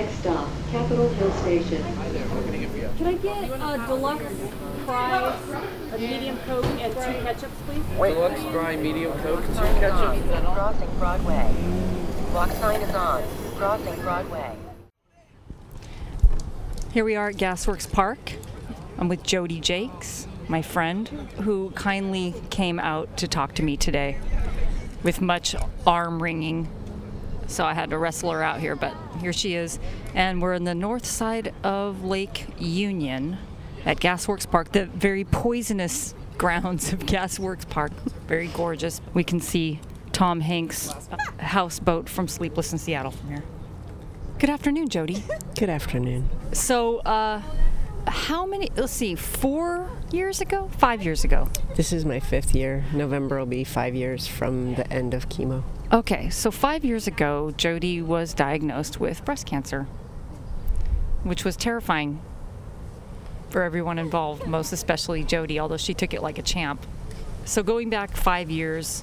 Next stop, Capitol Hill Station. Can I get a deluxe fries, a medium coke, and two ketchups, please? Deluxe dry medium coke, two ketchup. Crossing Broadway. Walk sign is on. Crossing Broadway. Here we are at Gasworks Park. I'm with Jodi Jaecks, my friend, who kindly came out to talk to me today with much arm wringing. So I had to wrestle her out here, but here she is. And we're in the north side of Lake Union at Gasworks Park, the very poisonous grounds of Gasworks Park. Very gorgeous. We can see Tom Hanks' houseboat from Sleepless in Seattle from here. Good afternoon, Jodi. Good afternoon. So, uh, how many? Let's see, four years ago, five years ago. This is my fifth year. November will be five years from the end of chemo. Okay, so five years ago, Jodi was diagnosed with breast cancer, which was terrifying for everyone involved, most especially Jodi, although she took it like a champ. So, going back five years,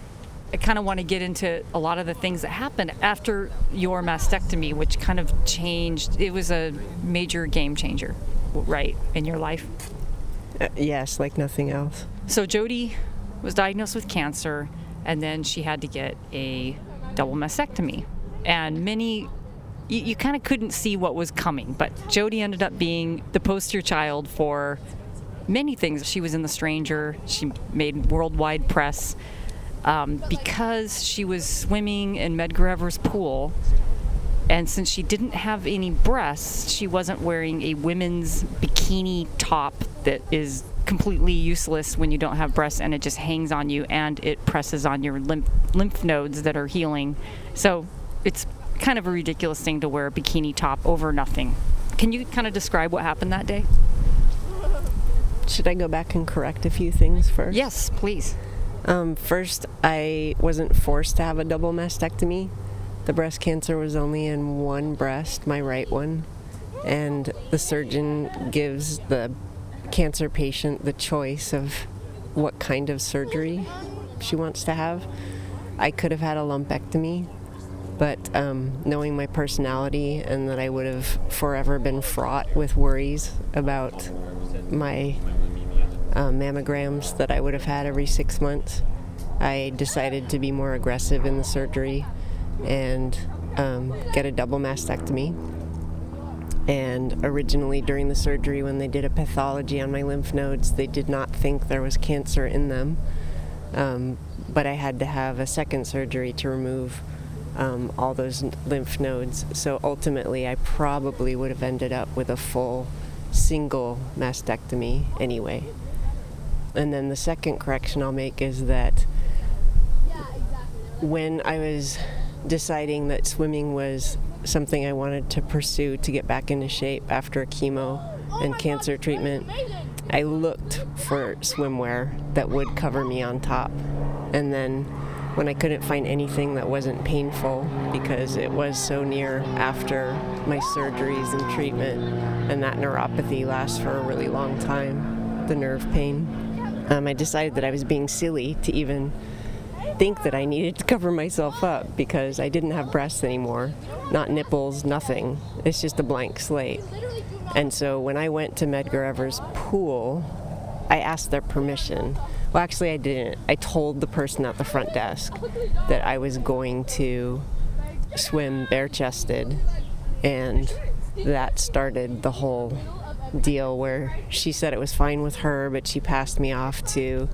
I kind of want to get into a lot of the things that happened after your mastectomy, which kind of changed. It was a major game changer, right, in your life. Uh, yes, like nothing else. So Jodi was diagnosed with cancer, and then she had to get a double mastectomy. And many, you, you kind of couldn't see what was coming, but Jodi ended up being the poster child for many things. She was in The Stranger. She made worldwide press um, because she was swimming in Medgar Evers pool. And since she didn't have any breasts, she wasn't wearing a women's bikini top that is completely useless when you don't have breasts and it just hangs on you and it presses on your lymph, lymph nodes that are healing. So it's kind of a ridiculous thing to wear a bikini top over nothing. Can you kind of describe what happened that day? Should I go back and correct a few things first? Yes, please. Um, first, I wasn't forced to have a double mastectomy. The breast cancer was only in one breast, my right one, and the surgeon gives the cancer patient the choice of what kind of surgery she wants to have. I could have had a lumpectomy, but um, knowing my personality and that I would have forever been fraught with worries about my uh, mammograms that I would have had every six months, I decided to be more aggressive in the surgery and um, get a double mastectomy. And originally, during the surgery, when they did a pathology on my lymph nodes, they did not think there was cancer in them. Um, but I had to have a second surgery to remove um, all those lymph nodes. So ultimately, I probably would have ended up with a full single mastectomy anyway. And then the second correction I'll make is that when I was deciding that swimming was something I wanted to pursue to get back into shape after chemo and cancer treatment, I looked for swimwear that would cover me on top. And then when I couldn't find anything that wasn't painful because it was so near after my surgeries and treatment, and that neuropathy lasts for a really long time, the nerve pain, um, I decided that I was being silly to even think that I needed to cover myself up because I didn't have breasts anymore, not nipples, nothing. It's just a blank slate. And so when I went to Medgar Evers pool, I asked their permission. Well, actually, I didn't. I told the person at the front desk that I was going to swim bare chested, and that started the whole deal where she said it was fine with her, but she passed me off to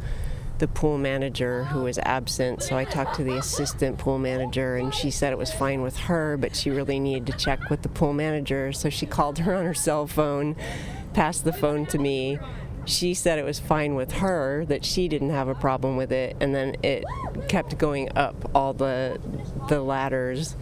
the pool manager who was absent. So I talked to the assistant pool manager, and she said it was fine with her, but she really needed to check with the pool manager. So she called her on her cell phone, passed the phone to me. She said it was fine with her, that she didn't have a problem with it, and then it kept going up all the the ladders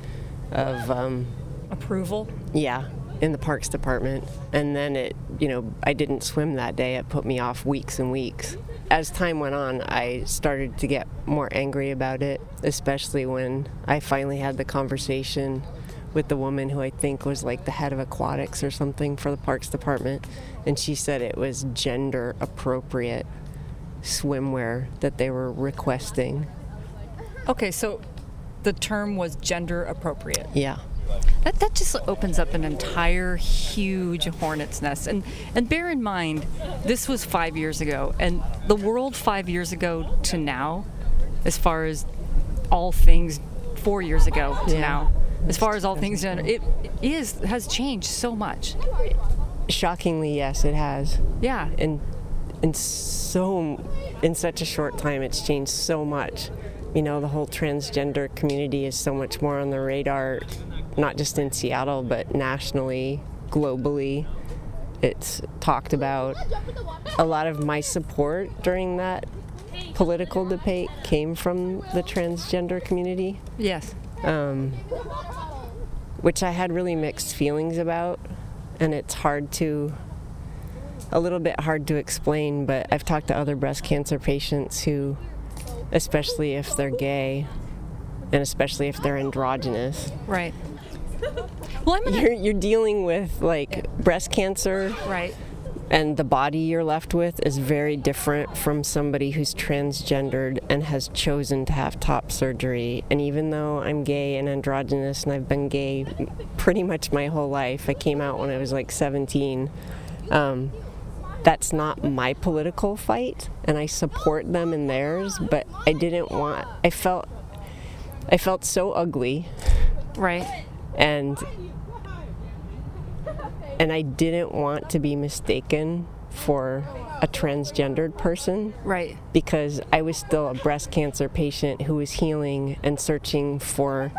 of um, Approval? yeah, in the parks department. And then it, you know, I didn't swim that day. It put me off weeks and weeks. As time went on, I started to get more angry about it, especially when I finally had the conversation with the woman who I think was like the head of aquatics or something for the parks department. And she said it was gender appropriate swimwear that they were requesting. Okay, so the term was gender appropriate. Yeah. That, that just opens up an entire huge hornet's nest. And and bear in mind, this was five years ago, and the world five years ago to now, as far as all things four years ago to Yeah. now, as far as all things done, it is has changed so much. Shockingly, yes, it has. Yeah. And in in so in such a short time it's changed so much you know the whole transgender community is so much more on the radar not just in Seattle but nationally globally it's talked about a lot of my support during that political debate came from the transgender community Yes. um, which I had really mixed feelings about, and it's hard to, a little bit hard to explain. But I've talked to other breast cancer patients who, especially if they're gay, and especially if they're androgynous, Right. Well, I'm gonna. you're you're dealing with like breast cancer Right. and the body you're left with is very different from somebody who's transgendered and has chosen to have top surgery. And even though I'm gay and androgynous and I've been gay pretty much my whole life, I came out when I was like 17. Um, that's not my political fight, and I support them in theirs. But I didn't want. I felt. I felt so ugly Right. And and I didn't want to be mistaken for a transgendered person Right. because I was still a breast cancer patient who was healing and searching for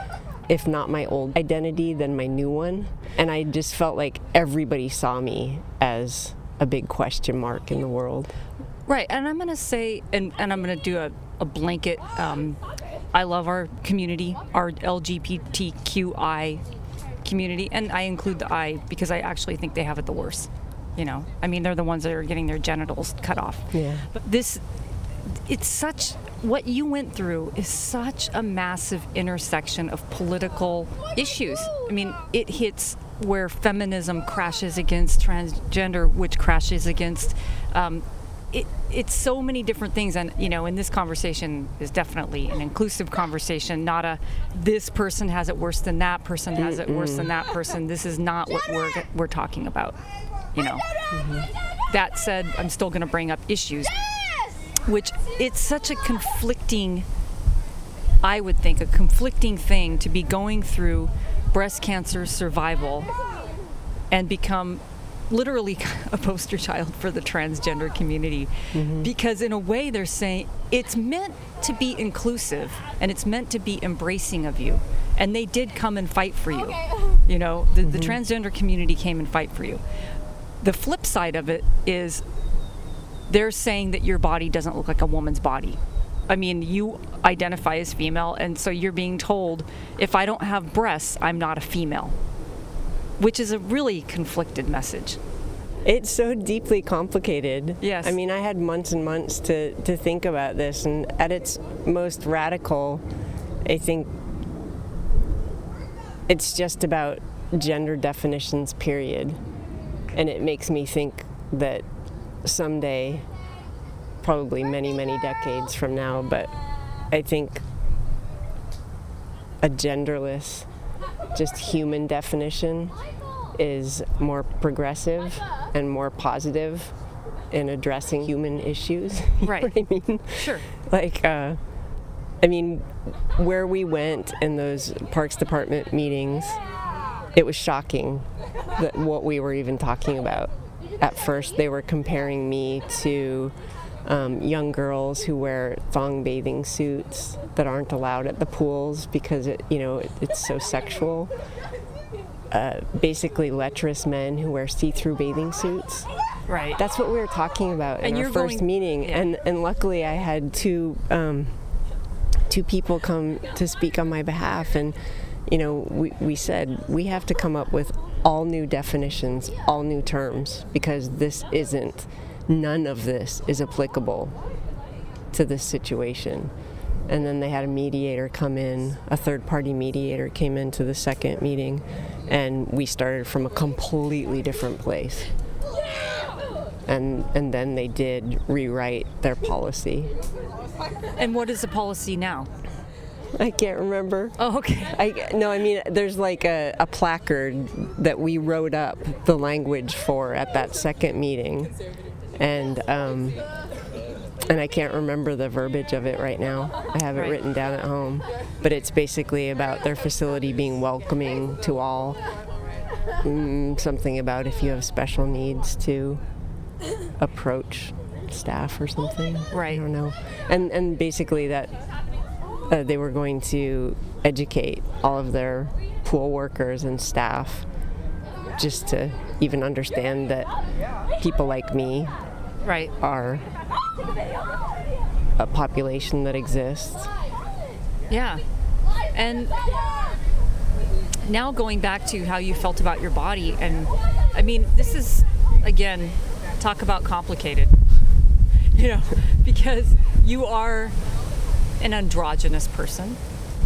if not my old identity then my new one and I just felt like everybody saw me as a big question mark in the world. Right, and I'm gonna say, and, and I'm gonna do a, a blanket. Um, I love our community, our LGBTQI community, and I include the I because I actually think they have it the worst. You know, I mean, they're the ones that are getting their genitals cut off. Yeah. But this, it's such, what you went through is such a massive intersection of political issues. I mean, it hits where feminism crashes against transgender, which crashes against. Um, it, it's so many different things, and you know, in this conversation is definitely an inclusive conversation, not a this person has it worse than that person has it worse than that person. This is not what we're we're talking about, you know. That said, I'm still going to bring up issues which it's such a conflicting i would think a conflicting thing to be going through breast cancer survival and become literally a poster child for the transgender community mm-hmm. because in a way they're saying it's meant to be inclusive and it's meant to be embracing of you. And they did come and fight for you. You know the, the mm-hmm. transgender community came and fight for you. The flip side of it is they're saying that your body doesn't look like a woman's body. I mean, you identify as female, and so you're being told if I don't have breasts, I'm not a female, which is a really conflicted message. It's so deeply complicated. Yes. I mean, I had months and months to, to think about this, and at its most radical, I think it's just about gender definitions, period. And it makes me think that someday, probably many, many decades from now, but I think a genderless, just human definition is more progressive and more positive in addressing human issues. Right. I mean? Sure. Like, uh, I mean, where we went in those Parks Department meetings, it was shocking that what we were even talking about. At first, they were comparing me to um, young girls who wear thong bathing suits that aren't allowed at the pools because it, you know, it, it's so sexual. Uh, basically, lecherous men who wear see-through bathing suits. Right. That's what we were talking about in And our first going- meeting, yeah. and and luckily I had two um, two people come to speak on my behalf, and you know we we said we have to come up with all new definitions, all new terms, because this isn't none of this is applicable to this situation. And then they had a mediator come in, a third party mediator came into the second meeting, and we started from a completely different place and and then they did rewrite their policy. and what is the policy now? I can't remember. Oh, okay. I no, I mean there's like a, a placard that we wrote up the language for at that second meeting, and um, and I can't remember the verbiage of it right now. I have it Right. written down at home, but it's basically about their facility being welcoming to all. Mm, something about if you have special needs to approach staff or something. Right. I don't know. And and basically that uh, they were going to educate all of their pool workers and staff just to even understand that people like me Right. are a population that exists. Yeah. And now going back to how you felt about your body, and I mean, this is, again, talk about complicated, you know, because you are an androgynous person.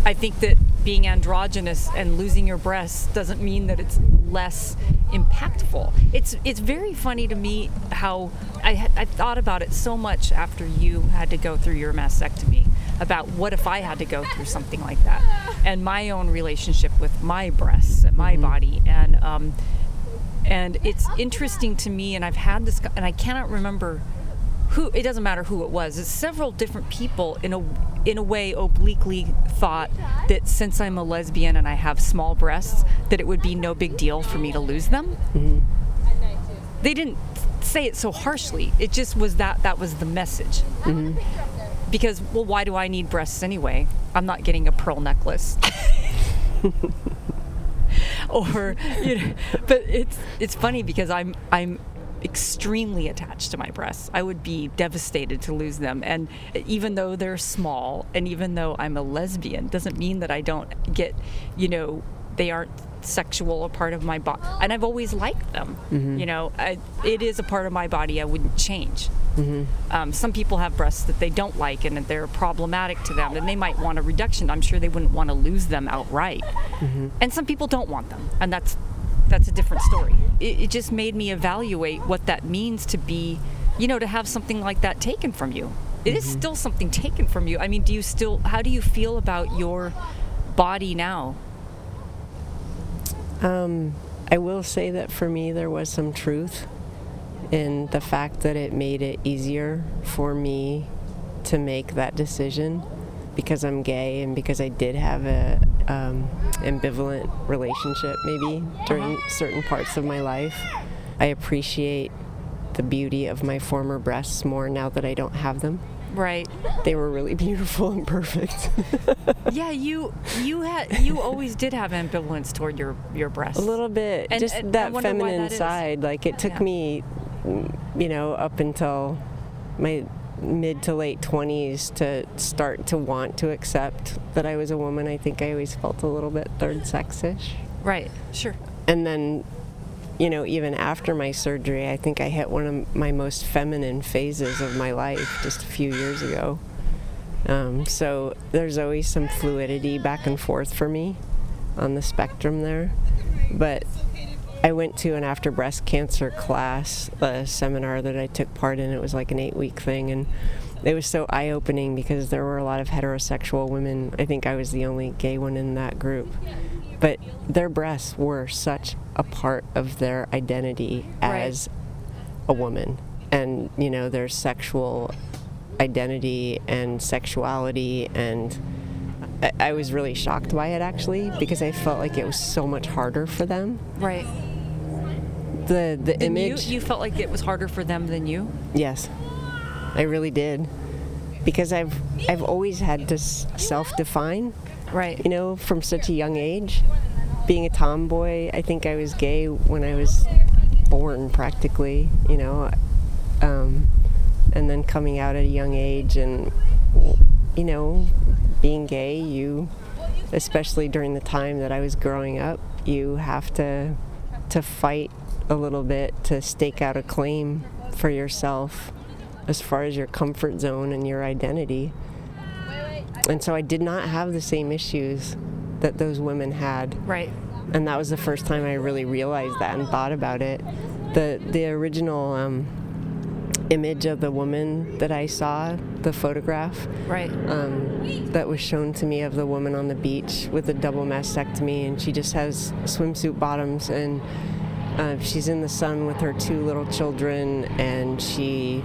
I think that being androgynous and losing your breasts doesn't mean that it's less impactful. It's it's very funny to me how I I thought about it so much after you had to go through your mastectomy about what if I had to go through something like that and my own relationship with my breasts and my body and um, and it's interesting to me and I've had this and I cannot remember who it doesn't matter who it was it's several different people in a in a way obliquely thought that since I'm a lesbian and I have small breasts that it would be no big deal for me to lose them. Mm-hmm. They didn't say it so harshly it just was that that was the message. Mm-hmm. Because well why do I need breasts anyway? I'm not getting a pearl necklace. Or you know but it's it's funny because I'm I'm extremely attached to my breasts. I would be devastated to lose them. And even though they're small and even though I'm a lesbian doesn't mean that I don't get you know they aren't sexual a part of my body and I've always liked them. Mm-hmm. You know I, it is a part of my body I wouldn't change. Mm-hmm. Um, some people have breasts that they don't like and that they're problematic to them and they might want a reduction. I'm sure they wouldn't want to lose them outright. Mm-hmm. And some people don't want them and that's that's a different story. It, it just made me evaluate what that means to be you know to have something like that taken from you. It is still something taken from you. I mean do you still how do you feel about your body now? Um, I will say that for me, there was some truth in the fact that it made it easier for me to make that decision because I'm gay and because I did have a um, ambivalent relationship maybe during certain parts of my life. I appreciate the beauty of my former breasts more now that I don't have them. right They were really beautiful and perfect. yeah you you had you always did have ambivalence toward your your breasts A little bit, And- just and that feminine that is. side. Like it took Yeah. me, you know, up until my mid to late 20s to start to want to accept that I was a woman. I think I always felt a little bit third sexish. right sure And then, you know, even after my surgery, I think I hit one of my most feminine phases of my life just a few years ago. Um, so there's always some fluidity back and forth for me on the spectrum there. But I went to an after breast cancer class, a seminar that I took part in. It was like an eight week thing. And it was so eye opening because there were a lot of heterosexual women. I think I was the only gay one in that group. But their breasts were such a part of their identity Right. as a woman. And, you know, their sexual identity and sexuality and I, I was really shocked by it actually because I felt like it was so much harder for them. right The the Than you, image you felt like it was harder for them than you Yes. I really did. Because I've I've always had to s- self-define, right you know, from such a young age. Being a tomboy, I think I was gay when I was born practically, you know. Um, and then coming out at a young age and you know, being gay, you especially during the time that I was growing up, you have to to fight a little bit to stake out a claim for yourself as far as your comfort zone and your identity. And so I did not have the same issues that those women had. right And that was the first time I really realized that and thought about it. The the original um, image of the woman that I saw, the photograph Right. um, that was shown to me of the woman on the beach with a double mastectomy, and she just has swimsuit bottoms, and uh, she's in the sun with her two little children, and she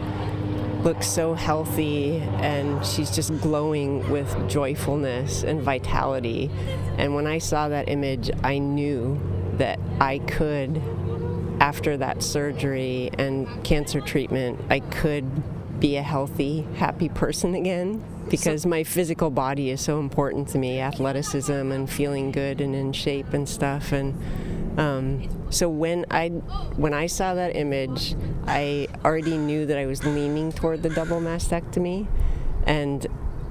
looks so healthy, and she's just glowing with joyfulness and vitality. And when I saw that image, I knew that I could after that surgery and cancer treatment, I could be a healthy, happy person again because my physical body is so important to me athleticism and feeling good and in shape and stuff. And um, so when I, when I saw that image, I already knew that I was leaning toward the double mastectomy. And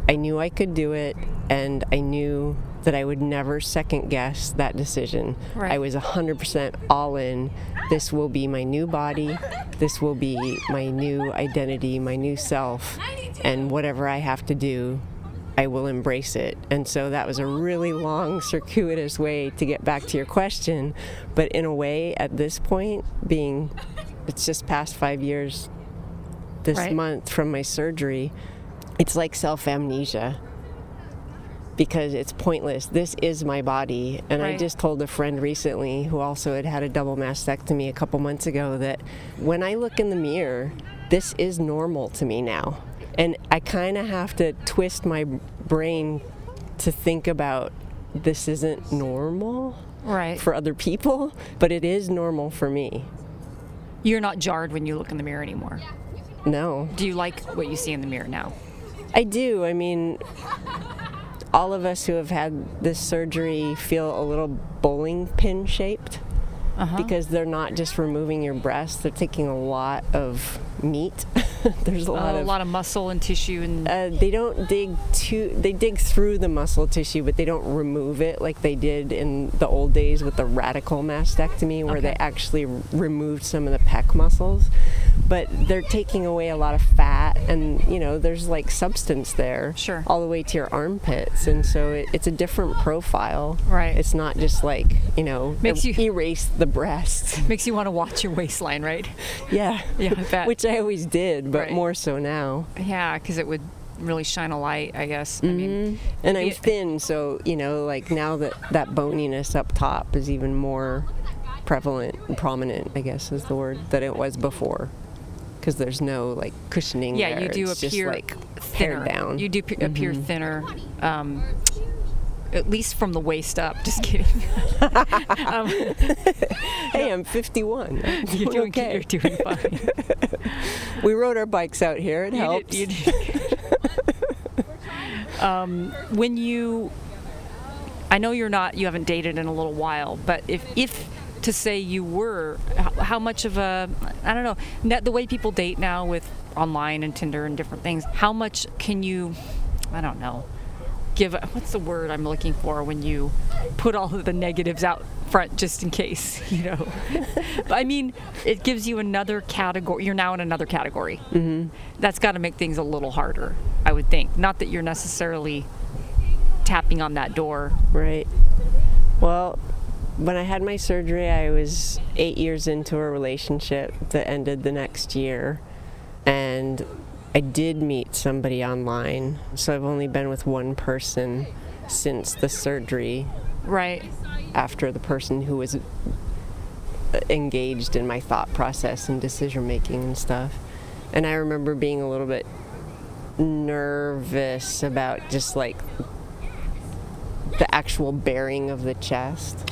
I knew I could do it, and I knew that I would never second guess that decision. Right. I was 100% all in. This will be my new body. This will be my new identity, my new self. And whatever I have to do, I will embrace it. And so that was a really long, circuitous way to get back to your question. But in a way, at this point, being it's just past five years this Right. month from my surgery, it's like self amnesia because it's pointless. This is my body. And I just told a friend recently who also had had a double mastectomy a couple months ago that when I look in the mirror, this is normal to me now. And I kind of have to twist my brain to think about this isn't normal Right. for other people, but it is normal for me. You're not jarred when you look in the mirror anymore. No. Do you like what you see in the mirror now? I do. I mean, all of us who have had this surgery feel a little bowling pin shaped Uh-huh. because they're not just removing your breast, they're taking a lot of meat. There's a lot Uh, a of lot of muscle and tissue and uh, they don't dig too they dig through the muscle tissue but they don't remove it like they did in the old days with the radical mastectomy where they actually removed some of the pec muscles but they're taking away a lot of fat and you know there's like substance there Sure. all the way to your armpits and so it, it's a different profile Right. it's not just like you know Makes you- erase the breasts makes you want to watch your waistline, right? yeah Yeah, I which i always did but Right. more so now Yeah, because it would really shine a light, I guess. I mean, mm-hmm. And I'm Yeah. thin, so you know, like now that that boniness up top is even more prevalent and prominent, I guess is the word that it was before, because there's no like cushioning. yeah, there. you do it's appear just, like thinner. down. You do pe- appear thinner, um, at least from the waist up. Just kidding. um, hey, I'm 51. I'm you're doing okay. You're doing fine. We rode our bikes out here. It You did- helps. you did. um, when you, I know you're not, you haven't dated in a little while, but if if to say you were, how, much of a, I don't know, the way people date now with online and Tinder and different things, how much can you, I don't know, give, what's the word I'm looking for when you put all of the negatives out front just in case, you know? I mean, it gives you another category. You're now in another category. Mm-hmm. That's got to make things a little harder, I would think. Not that you're necessarily tapping on that door. Right. Well, when I had my surgery, I was eight years into a relationship that ended the next year. And I did meet somebody online. So I've only been with one person since the surgery Right. after the person who was uh, engaged in my thought process and decision making and stuff. And I remember being a little bit nervous about just like the actual bearing of the chest.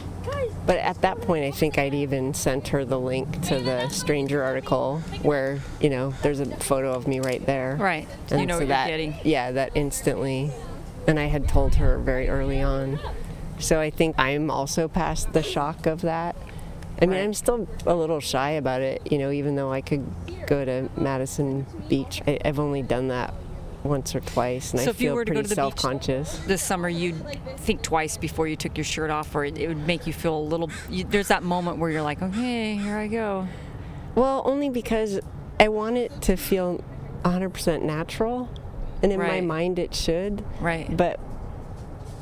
But at that point, I think I'd even sent her the link to the stranger article where, you know, there's a photo of me right there. Right. And you know so what you're that, getting. Yeah, that instantly. And I had told her very early on. So I think I'm also past the shock of that. I mean, Right. I'm still a little shy about it, you know, even though I could go to Madison Beach. I, I've only done that once or twice, and So I if you feel were to go pretty to the self-conscious. This summer, you'd think twice before you took your shirt off, or it, it would make you feel a little. You, there's that moment where you're like, okay, here I go. Well, only because I want it to feel 100% natural, and in my mind it should. Right. But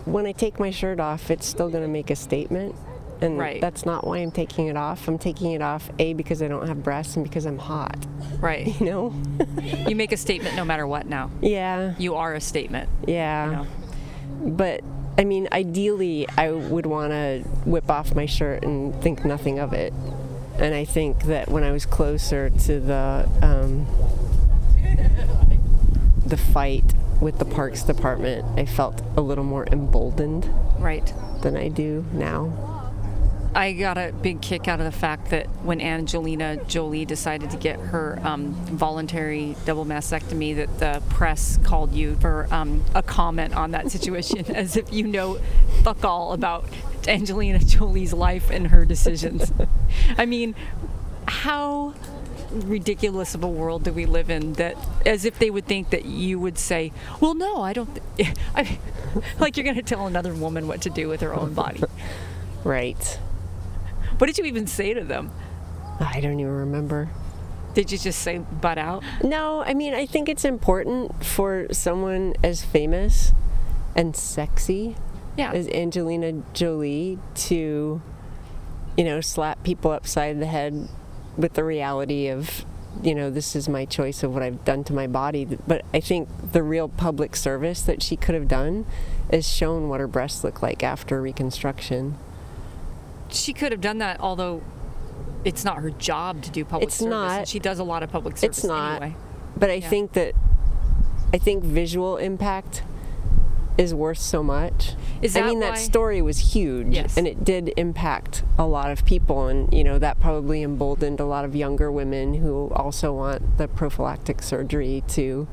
when I take my shirt off, it's still going to make a statement. And Right. that's not why I'm taking it off. I'm taking it off, A, because I don't have breasts and because I'm hot. Right. You know? you make a statement no matter what now. yeah. You are a statement. Yeah. You know? But I mean, ideally, I would want to whip off my shirt and think nothing of it. And I think that when I was closer to the um, the fight with the Parks Department, I felt a little more emboldened Right. than I do now. I got a big kick out of the fact that when Angelina Jolie decided to get her um, voluntary double mastectomy, that the press called you for um, a comment on that situation, as if you know fuck all about Angelina Jolie's life and her decisions. I mean, how ridiculous of a world do we live in that as if they would think that you would say well no i don't th-. I like you're going to tell another woman what to do with her own body Right. What did you even say to them I don't even remember. Did you just say butt out? No, I mean, I think it's important for someone as famous and sexy Yeah. as Angelina Jolie to, you know, slap people upside the head with the reality of, you know, this is my choice of what I've done to my body. But I think the real public service that she could have done is shown what her breasts look like after reconstruction. She could have done that, although it's not her job to do public It's service. not. and she does a lot of public service It's not. anyway. But I Yeah. think that I think visual impact is worth so much. Is I mean why- that story was huge Yes. and it did impact a lot of people and you know that probably emboldened a lot of younger women who also want the prophylactic surgery to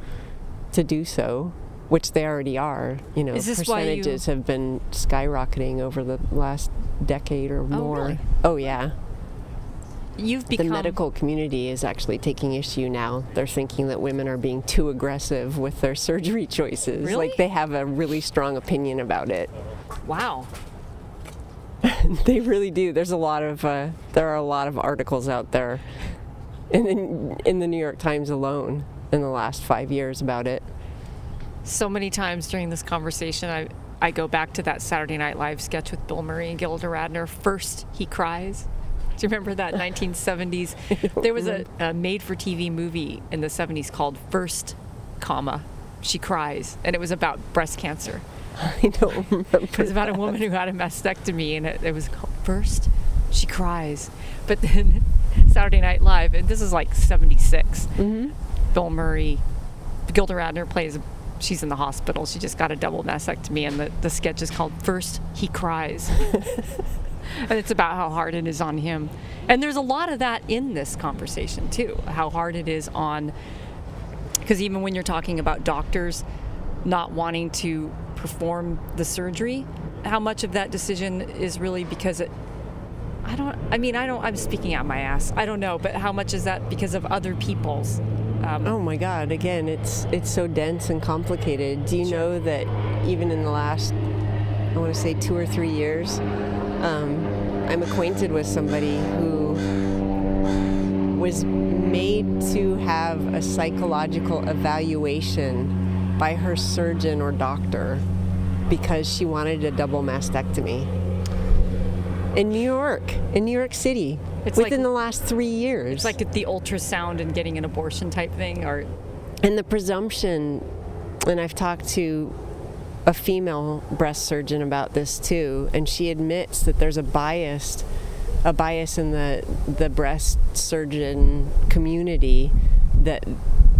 to do so which they already are you know why you- percentages have been skyrocketing over the last decade or more really? oh yeah You've the medical community is actually taking issue now. They're thinking that women are being too aggressive with their surgery choices. Really? Like they have a really strong opinion about it. wow. they really do. There's a lot of uh, there are a lot of articles out there in the, in the New York Times alone in the last five years about it. So many times during this conversation, I I go back to that Saturday Night Live sketch with Bill Murray and Gilda Radner. First, he cries. Do you remember that 1970s? There was a, a made-for-TV movie in the 70s called First, comma, She Cries, and it was about breast cancer. I don't remember. It was about a woman who had a mastectomy, and it, it was called First, She Cries. But then Saturday Night Live, and this is like 76. Mm-hmm. Bill Murray, Gilda Radner plays, she's in the hospital. She just got a double mastectomy, and the, the sketch is called First, He Cries. and it's about how hard it is on him. And there's a lot of that in this conversation, too. How hard it is on, because even when you're talking about doctors not wanting to perform the surgery, how much of that decision is really because it, I don't, I mean, I don't, I'm speaking out my ass. I don't know, but how much is that because of other people's? Um, Oh my God! Again, it's it's so dense and complicated. Do you know that even in the last, I want to say two or three years, um, I'm acquainted with somebody who was made to have a psychological evaluation by her surgeon or doctor because she wanted a double mastectomy. In New York, in New York City, It's within like- the last three years. it's like the ultrasound and getting an abortion type thing, or And the presumption, and I've talked to a female breast surgeon about this too, and she admits that there's a bias, a bias in the the breast surgeon community that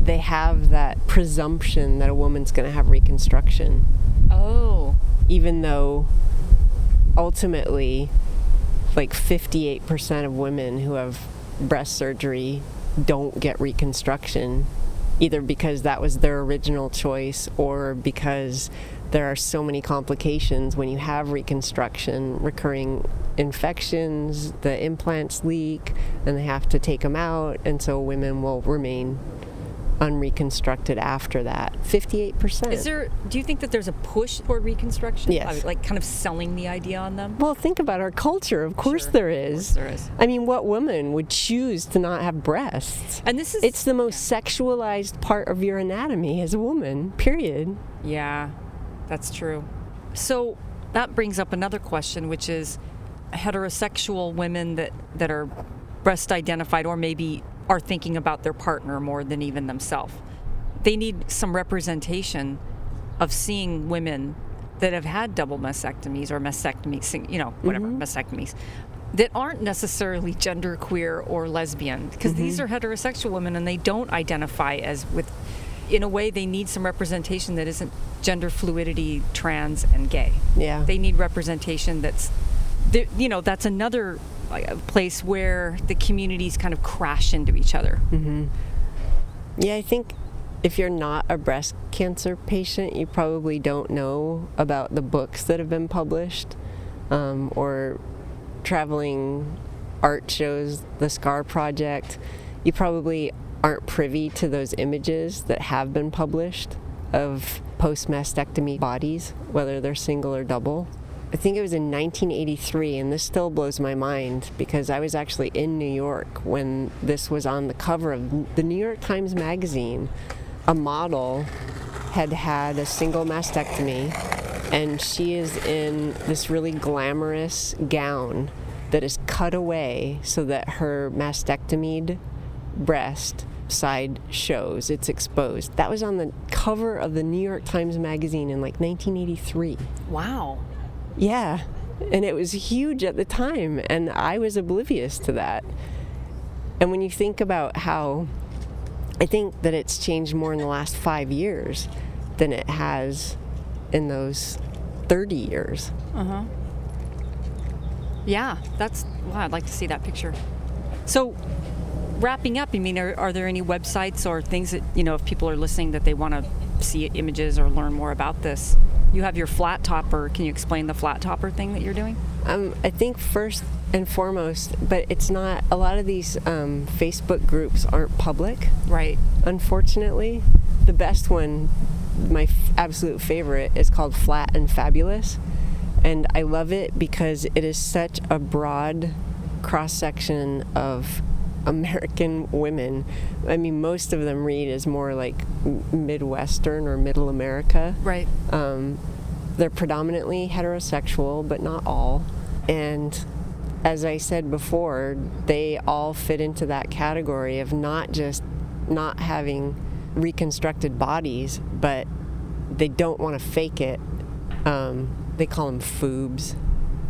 they have that presumption that a woman's going to have reconstruction, oh, even though ultimately, like 58% of women who have breast surgery don't get reconstruction, either because that was their original choice or because there are so many complications when you have reconstruction, recurring infections, the implants leak, and they have to take them out, and so women will remain unreconstructed after that. 58%. is there? Do you think that there's a push toward reconstruction? Yes. Like kind of selling the idea on them. Well, think about our culture. Of course Sure, there of is. course there is. I mean, what woman would choose to not have breasts? And this is It's the most sexualized part of your anatomy as a woman, period. Yeah, that's true. So that brings up another question, which is heterosexual women that, that are breast identified or maybe are thinking about their partner more than even themselves. They need some representation of seeing women that have had double mastectomies or mastectomies, you know, whatever, mm-hmm. mastectomies, that aren't necessarily genderqueer or lesbian, because mm-hmm. these are heterosexual women and they don't identify as with, in a way, they need some representation that isn't gender fluidity, trans, and gay. Yeah. They need representation that's, you know, that's another uh, place where the communities kind of crash into each other. Yeah, I think if you're not a breast cancer patient, you probably don't know about the books that have been published um, or traveling art shows, the SCAR Project. You probably aren't privy to those images that have been published of post mastectomy bodies, whether they're single or double. I think it was in 1983, and this still blows my mind because I was actually in New York when this was on the cover of the New York Times Magazine. A model had had a single mastectomy, and she is in this really glamorous gown that is cut away so that her mastectomied breast side shows, it's exposed. That was on the cover of the New York Times Magazine in like 1983. Wow. Yeah. And it was huge at the time, and I was oblivious to that. And when you think about how I think that it's changed more in the last five years than it has in those 30 years. Uh huh. Yeah, that's wow. I'd like to see that picture. So, wrapping up, I mean, are, are there any websites or things that you know, if people are listening, that they want to see images or learn more about this? You have your flat topper. Can you explain the flat topper thing that you're doing? Um, I think first and foremost, but it's not, a lot of these um, Facebook groups aren't public. Right. unfortunately. The best one, my f- absolute favorite, is called Flat and Fabulous. And I love it because it is such a broad cross section of American women. I mean, most of them read as more like Midwestern or Middle America. Right. Um, they're predominantly heterosexual, but not all. And as I said before, they all fit into that category of not just not having reconstructed bodies, but they don't want to fake it. Um, they call them foobs,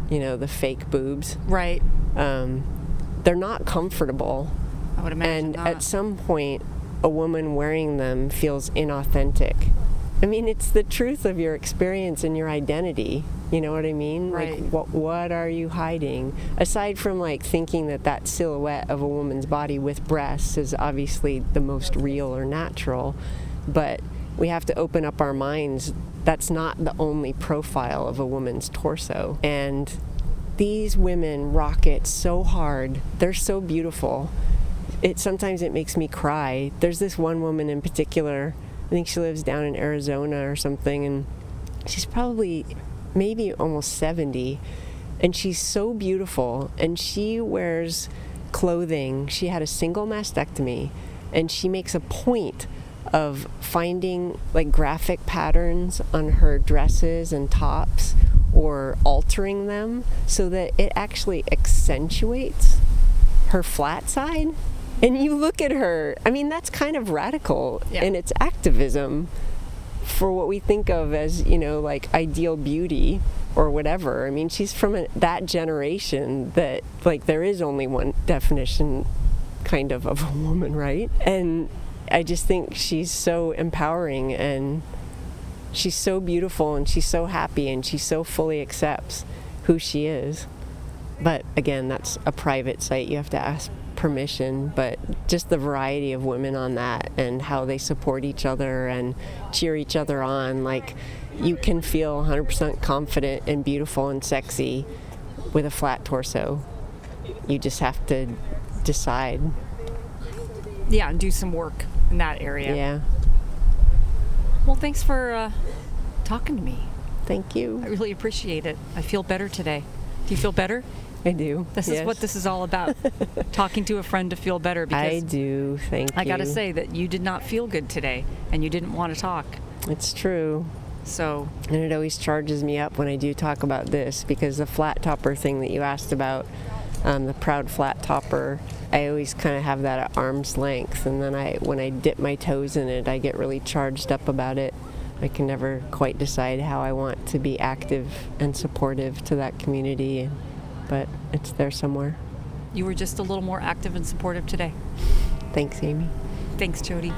you know, the fake boobs. Right. Um, they're not comfortable. I would imagine And not. at some point, a woman wearing them feels inauthentic. I mean, it's the truth of your experience and your identity. You know what I mean? Right. Like, what what are you hiding? Aside from like thinking that that silhouette of a woman's body with breasts is obviously the most real or natural, but we have to open up our minds. That's not the only profile of a woman's torso, and these women rock it so hard. They're so beautiful. It sometimes it makes me cry. There's this one woman in particular. I think she lives down in Arizona or something, and she's probably maybe almost 70, and she's so beautiful. And she wears clothing. She had a single mastectomy, and she makes a point of finding like graphic patterns on her dresses and tops or altering them so that it actually accentuates her flat side. And you look at her, I mean, that's kind of radical Yeah. in its activism for what we think of as, you know, like ideal beauty or whatever. I mean, she's from a, that generation that, like, there is only one definition kind of of a woman, right? And I just think she's so empowering and she's so beautiful and she's so happy and she so fully accepts who she is. But again, that's a private site. You have to ask permission. But just the variety of women on that and how they support each other and cheer each other on. Like, you can feel 100% confident and beautiful and sexy with a flat torso. You just have to decide. yeah, and do some work in that area. Yeah. Well, thanks for uh, talking to me. Thank you. I really appreciate it. I feel better today. Do you feel better? I do. This is what this is all about. Talking to a friend to feel better Because I do. Thank I, you. got to say that you did not feel good today and you didn't want to talk. It's true. So And it always charges me up when I do talk about this because the flat topper thing that you asked about, um, the proud flat topper, I always kind of have that at arm's length. And then I, when I dip my toes in it, I get really charged up about it. I can never quite decide how I want to be active and supportive to that community, but it's there somewhere. you were just a little more active and supportive today. Thanks, Amy. Thanks, Jodi.